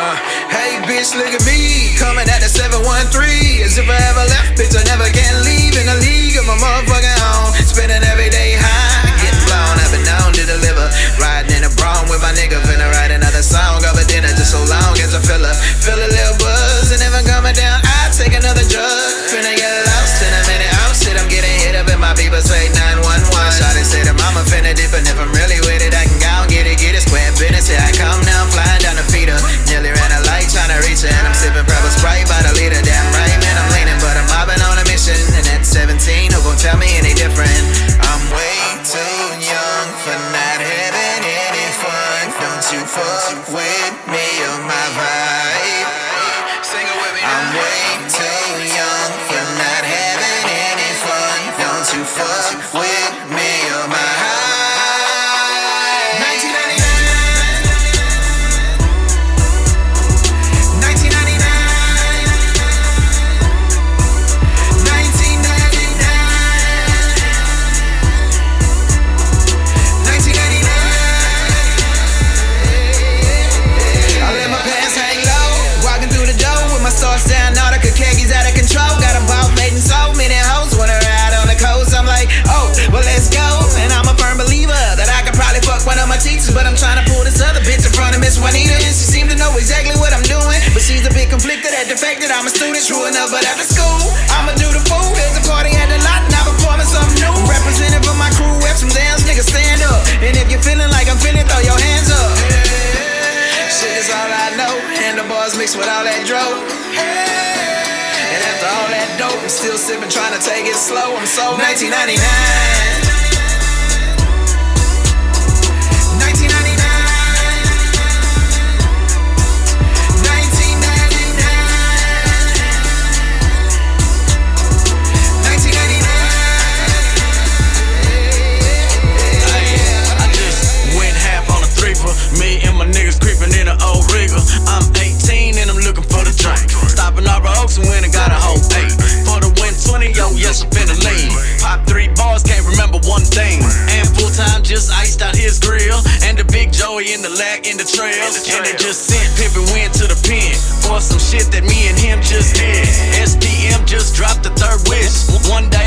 Uh, hey, bitch, look at me. Coming at the 713. As if I ever left, bitch, I never can leave. In the league of my motherfucking sauce down. All the khakis out of control. Got them ball fading so many hoes wanna ride on the coast. I'm like, oh, well, let's go. And I'm a firm believer that I could probably fuck one of my teachers. But I'm trying to pull this other bitch in front of Miss Juanita. And she seemed to know exactly what I'm doing. But she's a bit conflicted at the fact that I'm a student. True enough, but after school, I'ma do the fool. There's a party at the lot and I'm performing something new. Representing for my crew, F some dance, niggas stand up. And if you're feeling like I'm feeling, throw your hands up. Shit is all I know. Handlebars mixed with all that dro. And after all that dope, I'm still sipping, trying to take it slow. I'm so 1999. In the lag in the trail. And they just sent Pippin Win to the pen for some shit that me and him just did. SPM just dropped the third wish. One day